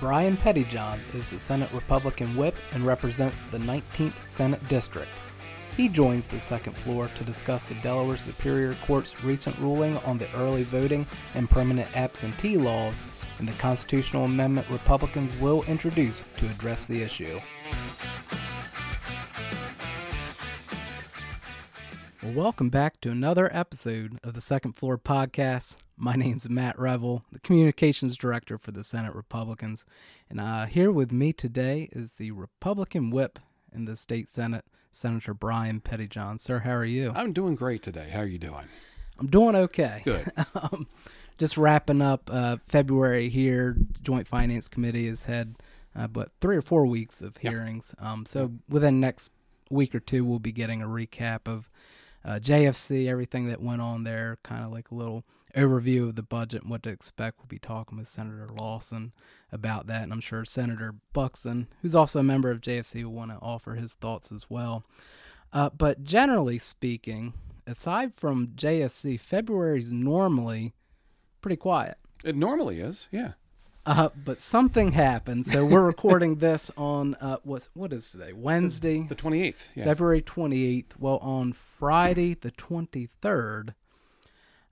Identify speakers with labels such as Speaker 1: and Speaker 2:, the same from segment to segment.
Speaker 1: Brian Pettyjohn is the Senate Republican whip and represents the 19th Senate District. He joins the second floor to discuss the Delaware Superior Court's recent ruling on the early voting and permanent absentee laws and the constitutional amendment Republicans will introduce to address the issue. Welcome back to another episode of the Second Floor Podcast. My name's Matt Revel, the Communications Director for the Senate Republicans. And uh, here with me today is the Republican whip in the state Senate, Senator Brian Pettyjohn. Sir, how are you?
Speaker 2: I'm doing great today. How are you doing?
Speaker 1: I'm doing okay.
Speaker 2: Good.
Speaker 1: um, just wrapping up uh, February here. Joint Finance Committee has had uh, but three or four weeks of hearings. Um, so within next week or two, we'll be getting a recap of uh, JFC, everything that went on there, kind of like a little overview of the budget and what to expect. We'll be talking with Senator Lawson about that, and I'm sure Senator Buckson, who's also a member of JFC, will want to offer his thoughts as well. Uh, but generally speaking, aside from JFC, February is normally pretty quiet.
Speaker 2: It normally is, yeah.
Speaker 1: Uh, but something happened. So we're recording this on uh, what what is today? Wednesday,
Speaker 2: The 28th. Yeah.
Speaker 1: February twenty eighth. Well, on Friday the twenty third,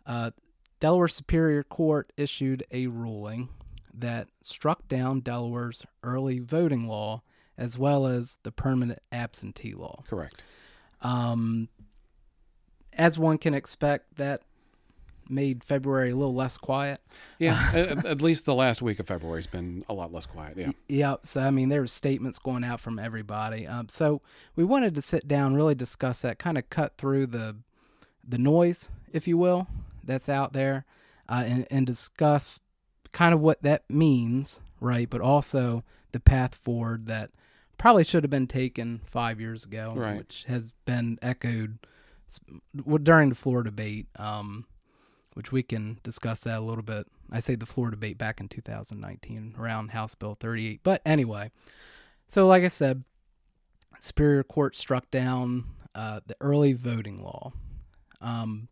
Speaker 1: uh, Delaware Superior Court issued a ruling that struck down Delaware's early voting law as well as the permanent absentee law.
Speaker 2: Correct.
Speaker 1: Um, as one can expect, that made February a little less quiet.
Speaker 2: Yeah, at, at least the last week of February has been a lot less quiet. Yeah.
Speaker 1: Yep. So I mean, there were statements going out from everybody. Um, so we wanted to sit down, really discuss that, kind of cut through the the noise, if you will, that's out there, uh, and and discuss kind of what that means, right? But also the path forward that probably should have been taken five years ago,
Speaker 2: Right.
Speaker 1: which has been echoed during the floor debate. Um, which we can discuss that a little bit. I say the floor debate back in 2019 around House Bill 38. But anyway, so like I said, Superior Court struck down uh, the early voting law. Um,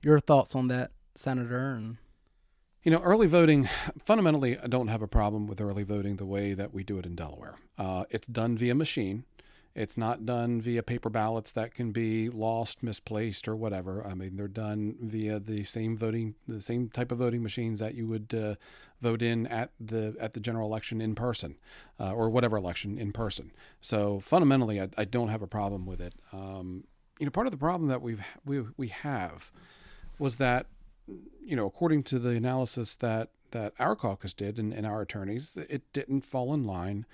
Speaker 1: your thoughts on that, Senator? And
Speaker 2: You know, early voting, fundamentally, I don't have a problem with early voting the way that we do it in Delaware. Uh, it's done via machine. It's not done via paper ballots that can be lost, misplaced, or whatever. I mean, they're done via the same voting, the same type of voting machines that you would uh, vote in at the at the general election in person, uh, or whatever election in person. So fundamentally, I, I don't have a problem with it. Um, you know, part of the problem that we've we we have was that you know, according to the analysis that that our caucus did and, and our attorneys, it didn't fall in line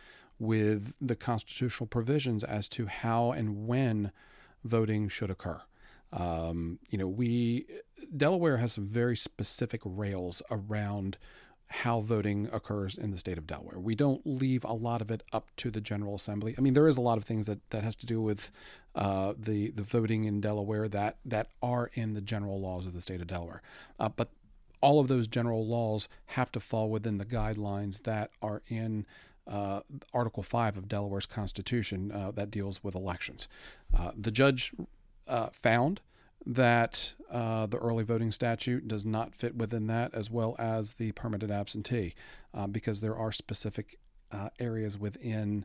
Speaker 2: with the constitutional provisions as to how and when voting should occur. Um, you know, we Delaware has some very specific rails around how voting occurs in the state of Delaware. We don't leave a lot of it up to the General Assembly. I mean, there is a lot of things that, that has to do with uh, the the voting in Delaware that that are in the general laws of the state of Delaware, uh, but all of those general laws have to fall within the guidelines that are in uh, Article 5 of Delaware's Constitution uh, that deals with elections. Uh, the judge uh, found that uh, the early voting statute does not fit within that, as well as the permanent absentee, uh, because there are specific areas within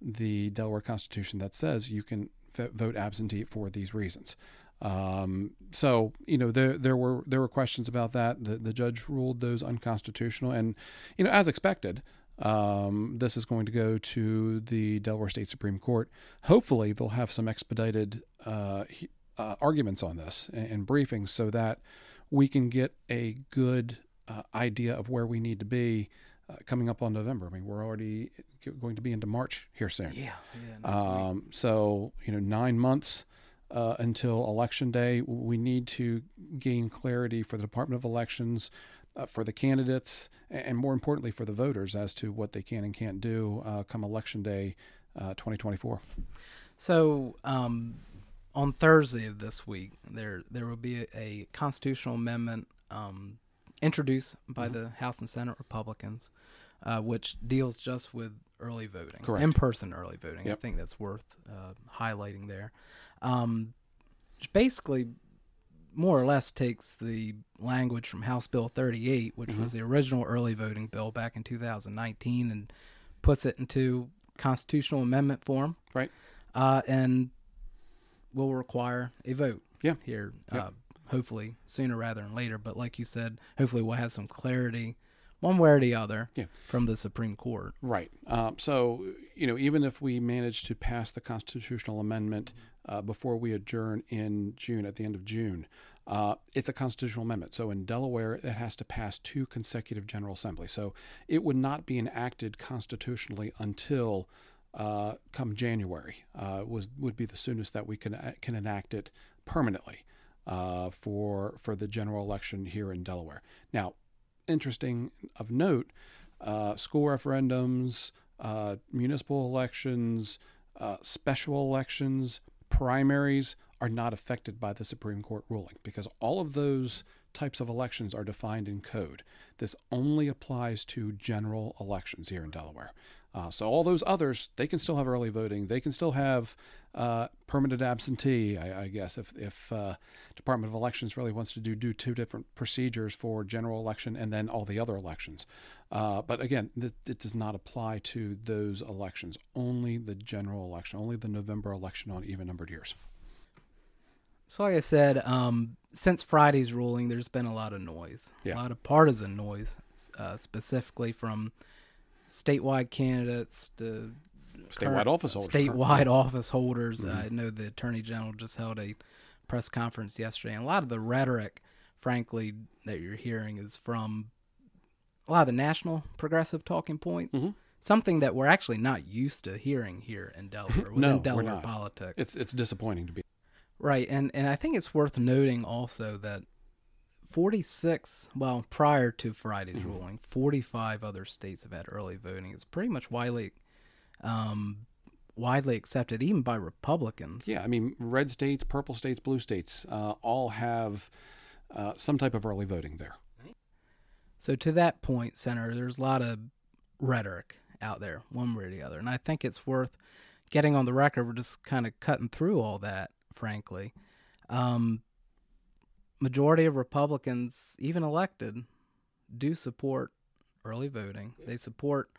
Speaker 2: the Delaware Constitution that says you can vote absentee for these reasons. Um, so you know there there were there were questions about that. The the judge ruled those unconstitutional, and you know as expected, um, this is going to go to the Delaware State Supreme Court. Hopefully, they'll have some expedited uh, uh, arguments on this and, and briefings so that we can get a good uh, idea of where we need to be uh, coming up on November. I mean, we're already going to be into March here soon.
Speaker 1: yeah,
Speaker 2: Um, so, you know, nine months uh, until election day, we need to gain clarity for the Department of Elections, uh, for the candidates, and more importantly, for the voters as to what they can and can't do uh, come election day uh, 2024.
Speaker 1: So um, on Thursday of this week, there there will be a, a constitutional amendment um, introduced by the House and Senate Republicans, uh, which deals just with early voting,
Speaker 2: Correct.
Speaker 1: in-person early voting. I think that's worth uh, highlighting there. Um, basically more or less takes the language from House Bill 38, which
Speaker 2: Mhm.
Speaker 1: was the original early voting bill back in 2019, and puts it into constitutional amendment form.
Speaker 2: Right.
Speaker 1: Uh, and will require a vote.
Speaker 2: Yeah.
Speaker 1: Here,
Speaker 2: Yep.
Speaker 1: uh, hopefully sooner rather than later. But like you said, hopefully we'll have some clarity, one way or the other,
Speaker 2: Yeah.
Speaker 1: from the Supreme Court.
Speaker 2: Right. Um, so, you know, even if we manage to pass the constitutional amendment uh, before we adjourn in June, at the end of June, uh, it's a constitutional amendment. So in Delaware, it has to pass two consecutive General Assembly. So it would not be enacted constitutionally until uh, come January. Uh, was would be the soonest that we can uh, can enact it permanently uh, for for the general election here in Delaware. Now, interesting of note, uh, school referendums, uh, municipal elections, uh, special elections, primaries are not affected by the Supreme Court ruling because all of those types of elections are defined in code. This only applies to general elections here in Delaware. Uh, so all those others, they can still have early voting. They can still have uh, permanent absentee. I, I guess if if uh, Department of Elections really wants to do do two different procedures for general election and then all the other elections. Uh, but again, th- it does not apply to those elections. Only the general election. Only the November election on even numbered years.
Speaker 1: So, like I said, um, since Friday's ruling, there's been a lot of noise,
Speaker 2: Yeah.
Speaker 1: a lot of partisan noise, uh, specifically from statewide candidates to
Speaker 2: Statewide office holders.
Speaker 1: Statewide office holders.
Speaker 2: Mhm.
Speaker 1: I know the attorney general just held a press conference yesterday, and a lot of the rhetoric, frankly, that you're hearing is from a lot of the national progressive talking points.
Speaker 2: Mhm.
Speaker 1: Something that we're actually not used to hearing here in Delaware, within
Speaker 2: No,
Speaker 1: Delaware politics.
Speaker 2: It's it's disappointing to be.
Speaker 1: Right, and and I think it's worth noting also that 46, well, prior to Friday's
Speaker 2: Mhm.
Speaker 1: ruling, 45 other states have had early voting. It's pretty much widely um, widely accepted even by Republicans.
Speaker 2: Yeah, I mean, red states, purple states, blue states, uh, all have uh, some type of early voting there.
Speaker 1: So to that point, Senator, there's a lot of rhetoric out there, one way or the other, and I think it's worth getting on the record. We're just kind of cutting through all that, frankly. Um, majority of Republicans, even elected, do support early voting. They support.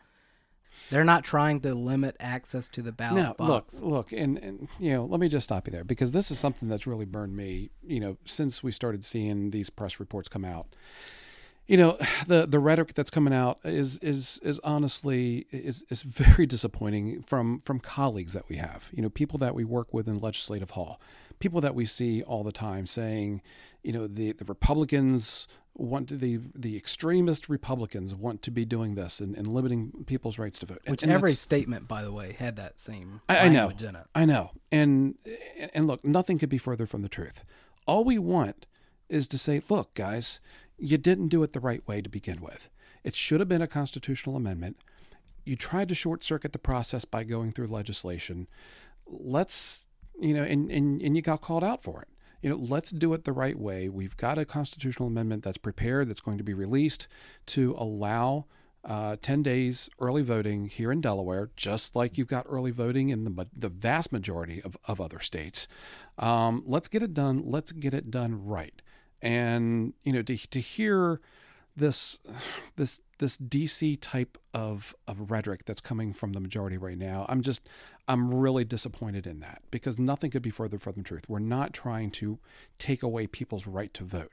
Speaker 1: They're not trying to limit access to the ballot
Speaker 2: Now,
Speaker 1: box.
Speaker 2: look, look, and, and you know, let me just stop you there because this is something that's really burned me. You know, since we started seeing these press reports come out, you know, the the rhetoric that's coming out is is is honestly is is very disappointing from from colleagues that we have. You know, people that we work with in legislative hall, people that we see all the time saying, you know, the the Republicans want to, the the extremist Republicans want to be doing this and, and limiting people's rights to vote.
Speaker 1: Which
Speaker 2: and
Speaker 1: every statement, by the way, had that same
Speaker 2: I- I know.
Speaker 1: language in it.
Speaker 2: I know. And and look, nothing could be further from the truth. All we want is to say, look, guys, you didn't do it the right way to begin with. It should have been a constitutional amendment. You tried to short circuit the process by going through legislation. Let's, you know, and, and, and you got called out for it. You know, let's do it the right way. We've got a constitutional amendment that's prepared, that's going to be released to allow uh, 10 days early voting here in Delaware, just like you've got early voting in the, the vast majority of, of other states. Um, let's get it done. Let's get it done right. And, you know, to, to hear this, this, this DC type of, of rhetoric that's coming from the majority right now, I'm just, I'm really disappointed in that because nothing could be further from the truth. We're not trying to take away people's right to vote.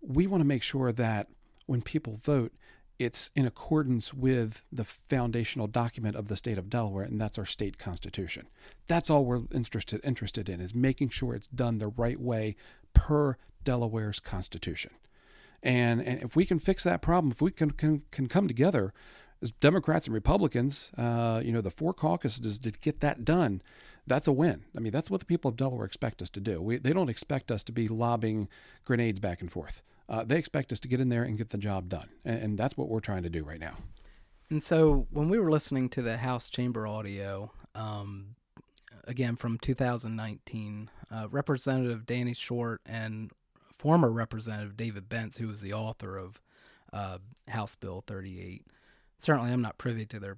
Speaker 2: We want to make sure that when people vote, it's in accordance with the foundational document of the state of Delaware, and that's our state constitution. That's all we're interested interested in is making sure it's done the right way per Delaware's constitution. And and if we can fix that problem, if we can can, can come together as Democrats and Republicans, uh, you know, the four caucuses to get that done, that's a win. I mean, that's what the people of Delaware expect us to do. We, they don't expect us to be lobbing grenades back and forth. Uh, they expect us to get in there and get the job done, and, and that's what we're trying to do right now.
Speaker 1: And so when we were listening to the House chamber audio, um, again from 2019, uh, Representative Danny Short and former Representative David Bentz, who was the author of uh, House Bill 38, certainly I'm not privy to their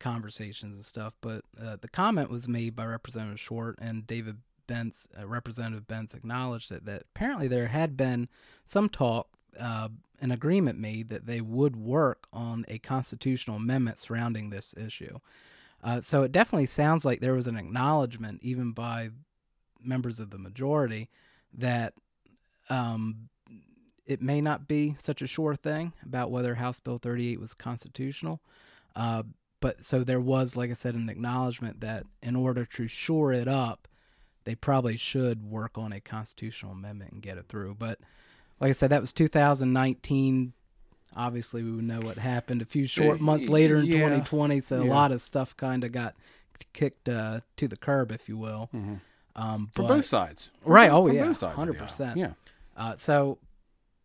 Speaker 1: conversations and stuff, but uh, the comment was made by Representative Short and David Bentz, uh, Representative Bentz, acknowledged that, that apparently there had been some talk, uh, an agreement made that they would work on a constitutional amendment surrounding this issue. Uh, so it definitely sounds like there was an acknowledgement, even by members of the majority, that um, it may not be such a sure thing about whether House Bill 38 was constitutional. Uh, but so there was, like I said, an acknowledgement that in order to shore it up, they probably should work on a constitutional amendment and get it through. But like I said, that was 2019. Obviously, we would know what happened a few short months later in
Speaker 2: Yeah.
Speaker 1: 2020. So a lot of stuff kind of got kicked uh, to the curb, if you will.
Speaker 2: Mhm.
Speaker 1: Um,
Speaker 2: For
Speaker 1: but-
Speaker 2: both sides. For
Speaker 1: Right,
Speaker 2: both-
Speaker 1: oh, yeah,
Speaker 2: both sides of the aisle.
Speaker 1: 100%.
Speaker 2: Yeah.
Speaker 1: Uh, so,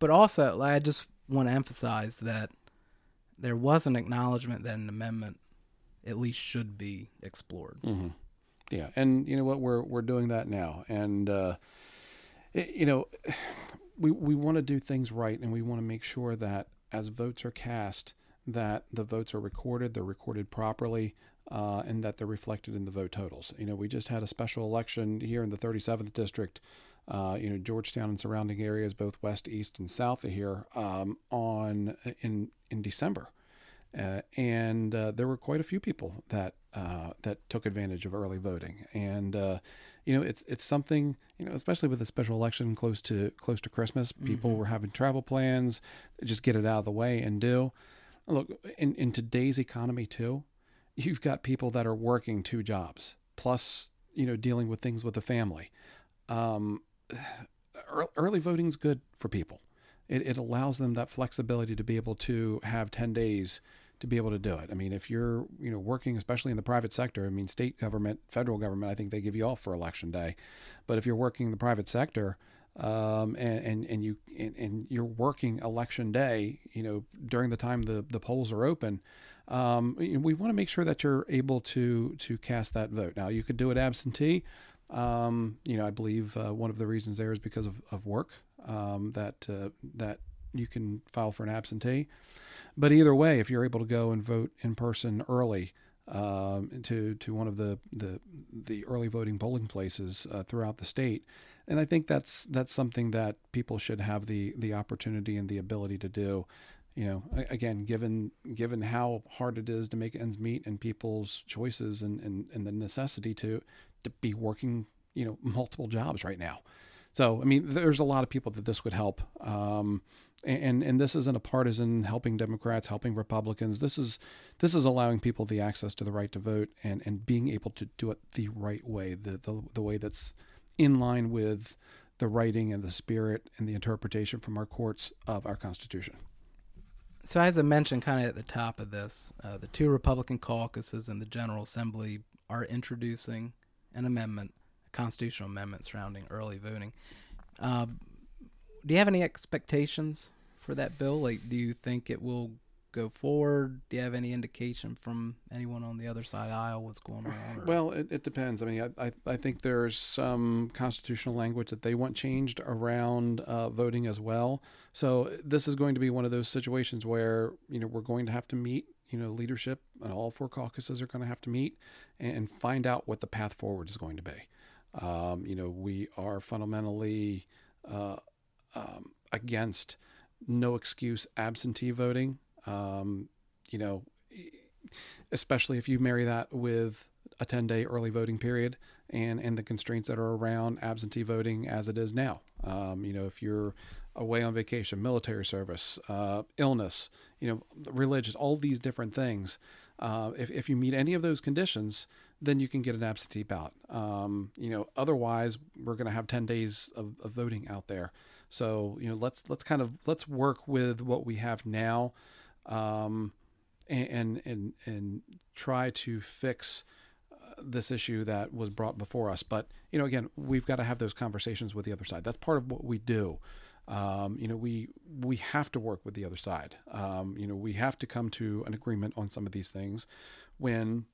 Speaker 1: but also, like, I just want to emphasize that there was an acknowledgement that an amendment at least should be explored.
Speaker 2: hmm Yeah, and you know what? We're we're doing that now, and uh, it, you know, we we want to do things right, and we want to make sure that as votes are cast, that the votes are recorded, they're recorded properly, uh, and that they're reflected in the vote totals. You know, we just had a special election here in the 37th district. Uh, you know, Georgetown and surrounding areas, both west, east, and south of here, um, on in in December. Uh, and uh, there were quite a few people that uh, that took advantage of early voting, and uh, you know it's it's something you know especially with a special election close to close to Christmas, people were having travel plans, just get it out of the way and do. Look in in today's economy too, you've got people that are working two jobs plus you know dealing with things with the family. Um, ear- voting is good for people. It, it allows them that flexibility to be able to have 10 days to be able to do it. I mean, if you're, you know, working especially in the private sector, I mean, state government, federal government, I think they give you off for election day. But if you're working in the private sector, um, and, and, and you and, and you're working election day, you know, during the time the, the polls are open, um, we want to make sure that you're able to to cast that vote. Now, you could do it absentee. Um, you know, I believe uh, one of the reasons there is because of, of work um, that uh, that you can file for an absentee. But either way, if you're able to go and vote in person early um, to to one of the the, the early voting polling places uh, throughout the state, and I think that's that's something that people should have the the opportunity and the ability to do. You know, again, given given how hard it is to make ends meet and people's choices and, and, and the necessity to to be working, you know, multiple jobs right now. So, I mean, there's a lot of people that this would help. Um, and and this isn't a partisan helping Democrats, helping Republicans. This is this is allowing people the access to the right to vote and, and being able to do it the right way, the, the the way that's in line with the writing and the spirit and the interpretation from our courts of our Constitution.
Speaker 1: So, as I mentioned kind of at the top of this, uh, the two Republican caucuses and the General Assembly are introducing an amendment, a constitutional amendment surrounding early voting. Uh, do you have any expectations for that bill? Like, do you think it will go forward? Do you have any indication from anyone on the other side aisle what's going on? or-
Speaker 2: Well, it, it depends. I mean, I, I, I think there's some constitutional language that they want changed around uh, voting as well. So this is going to be one of those situations where you know we're going to have to meet. You know, leadership and all four caucuses are going to have to meet and find out what the path forward is going to be. Um, you know, we are fundamentally uh, um, against no excuse absentee voting. Um, you know, especially if you marry that with a 10 day early voting period and, and the constraints that are around absentee voting as it is now. Um, you know, if you're away on vacation, military service, uh, illness, you know, religious, all these different things. Uh, if, if you meet any of those conditions, then you can get an absentee ballot. Um, you know, otherwise we're going to have 10 days of, of voting out there. So, you know, let's, let's kind of, let's work with what we have now. Um, and and and try to fix uh, this issue that was brought before us. But you know, again, we've got to have those conversations with the other side. That's part of what we do. Um, you know, we we have to work with the other side. Um, you know, we have to come to an agreement on some of these things when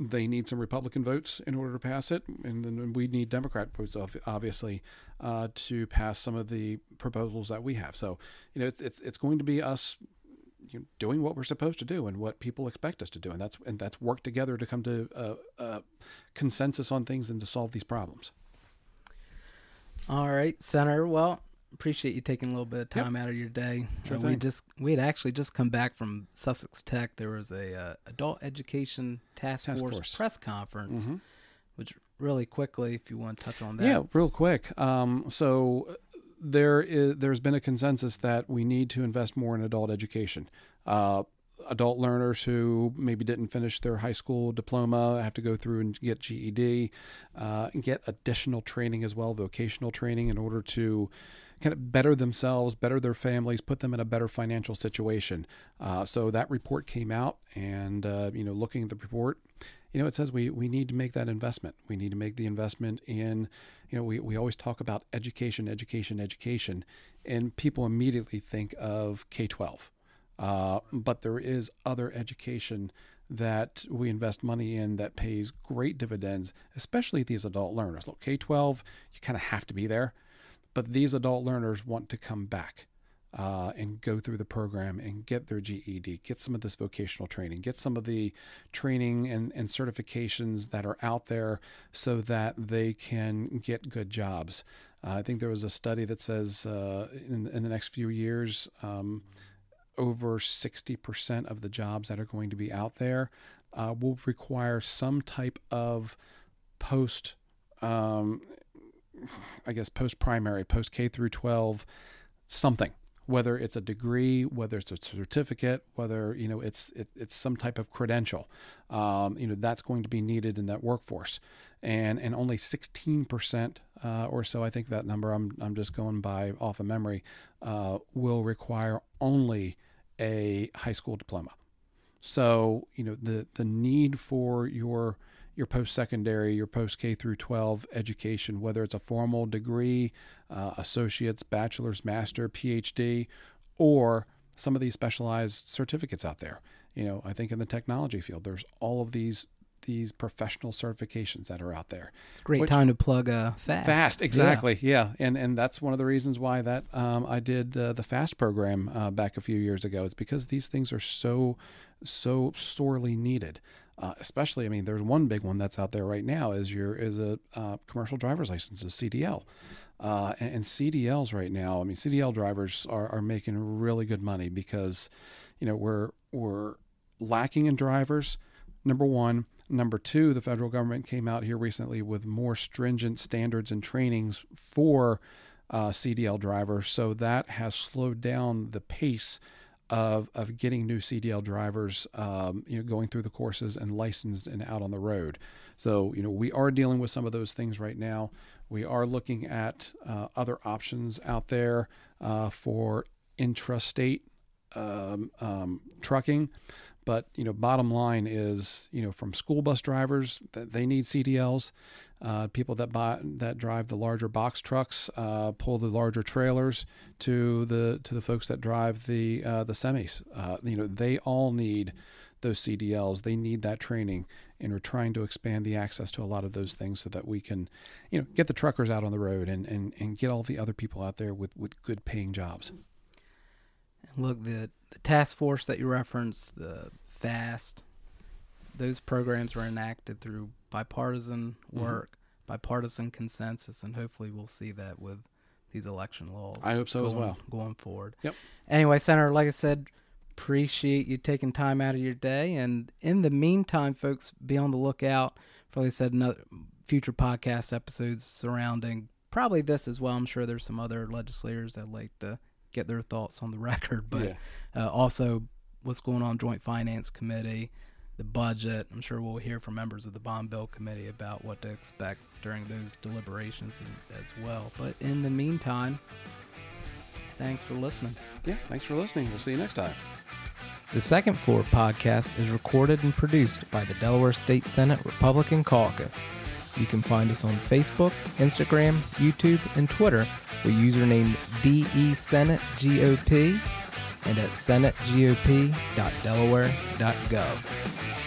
Speaker 2: they need some Republican votes in order to pass it, and then we need Democrat votes, obviously, uh, to pass some of the proposals that we have. So, you know, it's it's, it's going to be us you know, doing what we're supposed to do and what people expect us to do, and that's and that's work together to come to a, a consensus on things and to solve these problems.
Speaker 1: All right, Senator. Well, appreciate you taking a little bit of time out of your day.
Speaker 2: Sure
Speaker 1: Uh, we just we had actually just come back from Sussex Tech. There was a uh, adult education task,
Speaker 2: Task
Speaker 1: force,
Speaker 2: force.
Speaker 1: press conference,
Speaker 2: Mhm.
Speaker 1: which really quickly, if you want to touch on that.
Speaker 2: Yeah, real quick. Um, so there is there's been a consensus that we need to invest more in adult education. Uh, adult learners who maybe didn't finish their high school diploma have to go through and get GED, uh, and get additional training as well, vocational training, in order to kind of better themselves, better their families, put them in a better financial situation. Uh, so that report came out, and uh, you know, looking at the report, you know, it says we we need to make that investment. We need to make the investment in, you know, we, we always talk about education, education, education, and people immediately think of K twelve. Uh, but there is other education that we invest money in that pays great dividends, especially these adult learners. Look, K twelve, you kind of have to be there, but these adult learners want to come back uh, and go through the program and get their GED, get some of this vocational training, get some of the training and, and certifications that are out there so that they can get good jobs. Uh, I think there was a study that says uh, in, in the next few years, um, over 60% of the jobs that are going to be out there uh, will require some type of post um, I guess post primary, post K through 12, something. Whether it's a degree, whether it's a certificate, whether you know it's it, it's some type of credential, um, you know that's going to be needed in that workforce, and and only 16% uh, or so, I think that number I'm I'm just going by off of memory, uh, will require only a high school diploma. So you know the the need for your your post secondary, your post K through 12 education, whether it's a formal degree, uh, associate's, bachelor's, master, PhD, or some of these specialized certificates out there. You know, I think in the technology field, there's all of these these professional certifications that are out there.
Speaker 1: Great
Speaker 2: Which-
Speaker 1: time to plug uh, fast.
Speaker 2: Fast, exactly. Yeah, and and that's one of the reasons why that um, I did uh, the fast program uh, back a few years ago. It's because these things are so so sorely needed. Uh, especially, I mean, there's one big one that's out there right now is your is a uh, commercial driver's license, a CDL. Uh, and, and CDLs right now, I mean, CDL drivers are, are making really good money because, you know, we're we're lacking in drivers. Number one, number two, the federal government came out here recently with more stringent standards and trainings for uh, CDL drivers, so that has slowed down the pace of of getting new CDL drivers, um, you know, going through the courses and licensed and out on the road. So, you know, we are dealing with some of those things right now. We are looking at uh, other options out there uh, for intrastate um, um, trucking. But you know, bottom line is, you know, from school bus drivers they need CDLs. Uh, people that buy that drive the larger box trucks, uh, pull the larger trailers, to the to the folks that drive the uh, the semis. Uh, you know, they all need those CDLs. They need that training, and we're trying to expand the access to a lot of those things so that we can, you know, get the truckers out on the road and and, and get all the other people out there with with good paying jobs.
Speaker 1: Look, the the task force that you referenced, the FAST, those programs were enacted through bipartisan
Speaker 2: Mhm.
Speaker 1: work, bipartisan consensus, and hopefully we'll see that with these election laws.
Speaker 2: I hope so as well.
Speaker 1: Going forward.
Speaker 2: Yep.
Speaker 1: Anyway, Senator, like I said, appreciate you taking time out of your day. And in the meantime, folks, be on the lookout for, like I said, another future podcast episodes surrounding probably this as well. I'm sure there's some other legislators that like to get their thoughts on the record, but
Speaker 2: Yeah.
Speaker 1: uh, also what's going on Joint Finance Committee, the budget. I'm sure we'll hear from members of the Bond Bill Committee about what to expect during those deliberations as- as well. But in the meantime, thanks for listening.
Speaker 2: Yeah. Thanks for listening. We'll see you next time.
Speaker 1: The Second Floor podcast is recorded and produced by the Delaware State Senate Republican Caucus. You can find us on Facebook, Instagram, YouTube, and Twitter with username DE Senate GOP and at senategop.delaware.gov.